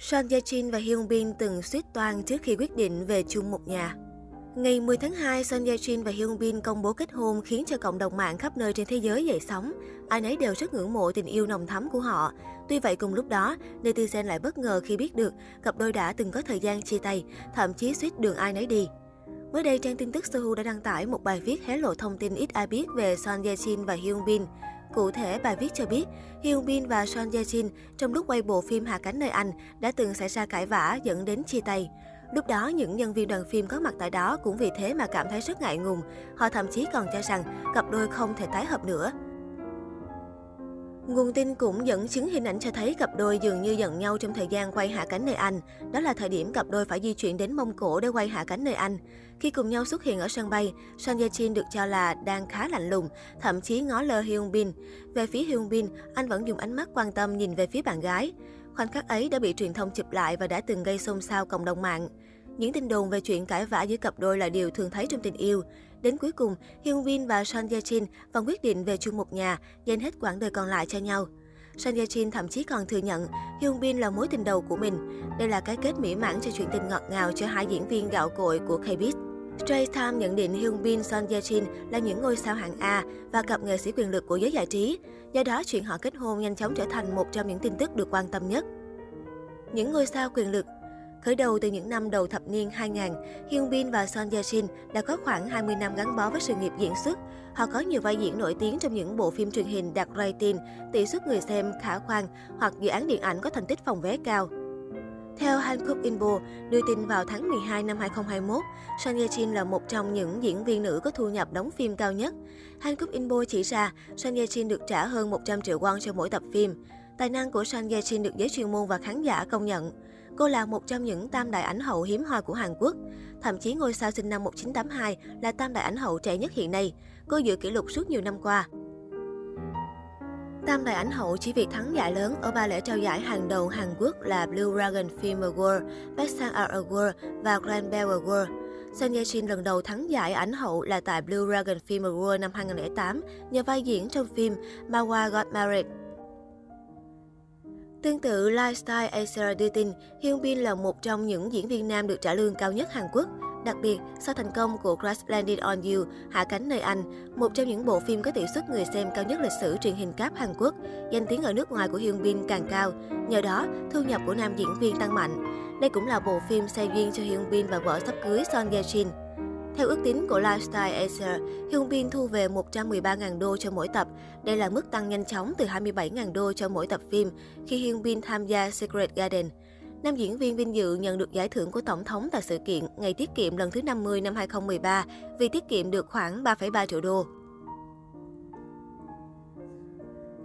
Son Ye Jin và Hyun Bin từng suýt toan trước khi quyết định về chung một nhà. Ngày 10 tháng 2, Son Ye Jin và Hyun Bin công bố kết hôn khiến cho cộng đồng mạng khắp nơi trên thế giới dậy sóng. Ai nấy đều rất ngưỡng mộ tình yêu nồng thắm của họ. Tuy vậy cùng lúc đó, netizen lại bất ngờ khi biết được cặp đôi đã từng có thời gian chia tay, thậm chí suýt đường ai nấy đi. Mới đây, trang tin tức Sohu đã đăng tải một bài viết hé lộ thông tin ít ai biết về Son Ye Jin và Hyun Bin. Cụ thể, bài viết cho biết, Hyun Bin và Son Ye Jin trong lúc quay bộ phim Hạ cánh nơi Anh đã từng xảy ra cãi vã dẫn đến chia tay. Lúc đó, những nhân viên đoàn phim có mặt tại đó cũng vì thế mà cảm thấy rất ngại ngùng. Họ thậm chí còn cho rằng cặp đôi không thể tái hợp nữa. Nguồn tin cũng dẫn chứng hình ảnh cho thấy cặp đôi dường như giận nhau trong thời gian quay hạ cánh nơi Anh. Đó là thời điểm cặp đôi phải di chuyển đến Mông Cổ để quay hạ cánh nơi Anh. Khi cùng nhau xuất hiện ở sân bay, Son Ye Jin được cho là đang khá lạnh lùng, thậm chí ngó lơ Hyun Bin. Về phía Hyun Bin, anh vẫn dùng ánh mắt quan tâm nhìn về phía bạn gái. Khoảnh khắc ấy đã bị truyền thông chụp lại và đã từng gây xôn xao cộng đồng mạng. Những tin đồn về chuyện cãi vã giữa cặp đôi là điều thường thấy trong tình yêu. Đến cuối cùng, Hyun Bin và Son Ye Jin vẫn quyết định về chung một nhà, dành hết quãng đời còn lại cho nhau. Son Ye Jin thậm chí còn thừa nhận Hyun Bin là mối tình đầu của mình. Đây là cái kết mỹ mãn cho chuyện tình ngọt ngào cho hai diễn viên gạo cội của K-pop. Stray Time nhận định Hyun Bin, Son Ye Jin là những ngôi sao hạng A và cặp nghệ sĩ quyền lực của giới giải trí. Do đó, chuyện họ kết hôn nhanh chóng trở thành một trong những tin tức được quan tâm nhất. Những ngôi sao quyền lực Khởi đầu từ những năm đầu thập niên 2000, Hyun Bin và Son Ye Jin đã có khoảng 20 năm gắn bó với sự nghiệp diễn xuất. Họ có nhiều vai diễn nổi tiếng trong những bộ phim truyền hình đạt rating, tỷ suất người xem khả quan hoặc dự án điện ảnh có thành tích phòng vé cao. Theo Hankook Info, đưa tin vào tháng 12 năm 2021, Son Ye Jin là một trong những diễn viên nữ có thu nhập đóng phim cao nhất. Hankook Info chỉ ra, Son Ye Jin được trả hơn 100 triệu won cho mỗi tập phim. Tài năng của Son Ye Jin được giới chuyên môn và khán giả công nhận. Cô là một trong những tam đại ảnh hậu hiếm hoi của Hàn Quốc. Thậm chí ngôi sao sinh năm 1982 là tam đại ảnh hậu trẻ nhất hiện nay. Cô giữ kỷ lục suốt nhiều năm qua. Tam đại ảnh hậu chỉ việc thắng giải lớn ở ba lễ trao giải hàng đầu Hàn Quốc là Blue Dragon Film Award, Best Sang Art Award và Grand Bell Award. Son Ye Jin lần đầu thắng giải ảnh hậu là tại Blue Dragon Film Award năm 2008 nhờ vai diễn trong phim Mawa Got Married. Tương tự, Lifestyle Asia đưa tin, Hyun Bin là một trong những diễn viên nam được trả lương cao nhất Hàn Quốc. Đặc biệt, sau thành công của Crash Landing on You, Hạ cánh nơi Anh, một trong những bộ phim có tỷ suất người xem cao nhất lịch sử truyền hình cáp Hàn Quốc, danh tiếng ở nước ngoài của Hyun Bin càng cao. Nhờ đó, thu nhập của nam diễn viên tăng mạnh. Đây cũng là bộ phim xây duyên cho Hyun Bin và vợ sắp cưới Son Ye Jin. Theo ước tính của Lifestyle Asia, Hyun Bin thu về 113.000 đô cho mỗi tập. Đây là mức tăng nhanh chóng từ 27.000 đô cho mỗi tập phim khi Hyun Bin tham gia Secret Garden. Nam diễn viên vinh dự nhận được giải thưởng của Tổng thống tại sự kiện Ngày tiết kiệm lần thứ 50 năm 2013 vì tiết kiệm được khoảng 3,3 triệu đô.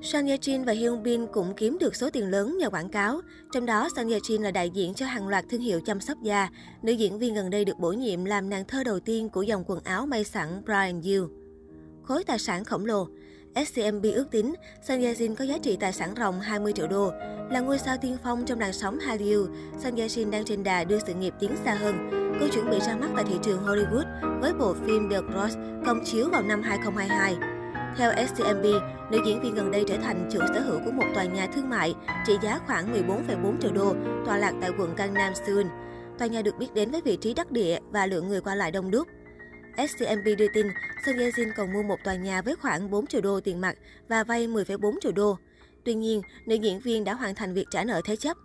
Son Ye Jin và Hyun Bin cũng kiếm được số tiền lớn nhờ quảng cáo. Trong đó, Son Ye Jin là đại diện cho hàng loạt thương hiệu chăm sóc da. Nữ diễn viên gần đây được bổ nhiệm làm nàng thơ đầu tiên của dòng quần áo may sẵn Brian Yu. Khối tài sản khổng lồ SCMB ước tính Sun Ye Jin có giá trị tài sản ròng 20 triệu đô. Là ngôi sao tiên phong trong làn sóng Hallyu, Sun Ye Jin đang trên đà đưa sự nghiệp tiến xa hơn. Cô chuẩn bị ra mắt tại thị trường Hollywood với bộ phim The Cross công chiếu vào năm 2022. Theo SCMP, nữ diễn viên gần đây trở thành chủ sở hữu của một tòa nhà thương mại trị giá khoảng 14,4 triệu đô, tọa lạc tại quận Gangnam, Seoul. Tòa nhà được biết đến với vị trí đắc địa và lượng người qua lại đông đúc. SCMP đưa tin, Son Ye Jin còn mua một tòa nhà với khoảng 4 triệu đô tiền mặt và vay 10,4 triệu đô. Tuy nhiên, nữ diễn viên đã hoàn thành việc trả nợ thế chấp.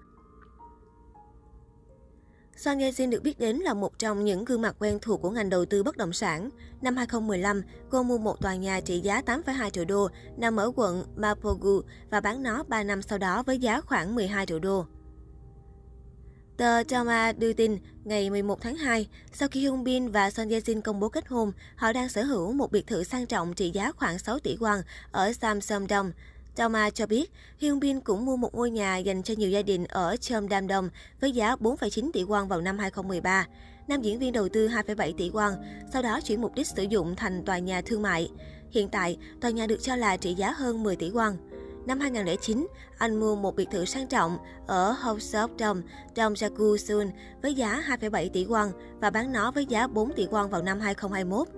Sang Ye Jin được biết đến là một trong những gương mặt quen thuộc của ngành đầu tư bất động sản. Năm 2015, cô mua một tòa nhà trị giá 8,2 triệu đô nằm ở quận Mapogu và bán nó 3 năm sau đó với giá khoảng 12 triệu đô. Tờ Chama đưa tin, ngày 11 tháng 2, sau khi Hyun Bin và Son Ye Jin công bố kết hôn, họ đang sở hữu một biệt thự sang trọng trị giá khoảng 6 tỷ won ở Samsung-dong, cho biết, Hyun Bin cũng mua một ngôi nhà dành cho nhiều gia đình ở Cheongdam Dong với giá 4,9 tỷ won vào năm 2013. Nam diễn viên đầu tư 2,7 tỷ won, sau đó chuyển mục đích sử dụng thành tòa nhà thương mại. Hiện tại, tòa nhà được cho là trị giá hơn 10 tỷ won. Năm 2009, anh mua một biệt thự sang trọng ở House of Dom, Dongjagu, Seoul với giá 2,7 tỷ won và bán nó với giá 4 tỷ won vào năm 2021.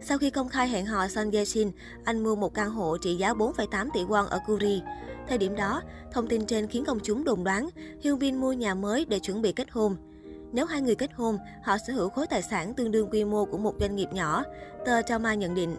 Sau khi công khai hẹn hò Son Ye Shin, anh mua một căn hộ trị giá 4,8 tỷ won ở Guri. Thời điểm đó, thông tin trên khiến công chúng đồn đoán Hyun Bin mua nhà mới để chuẩn bị kết hôn. Nếu hai người kết hôn, họ sở hữu khối tài sản tương đương quy mô của một doanh nghiệp nhỏ, tờ Trama nhận định.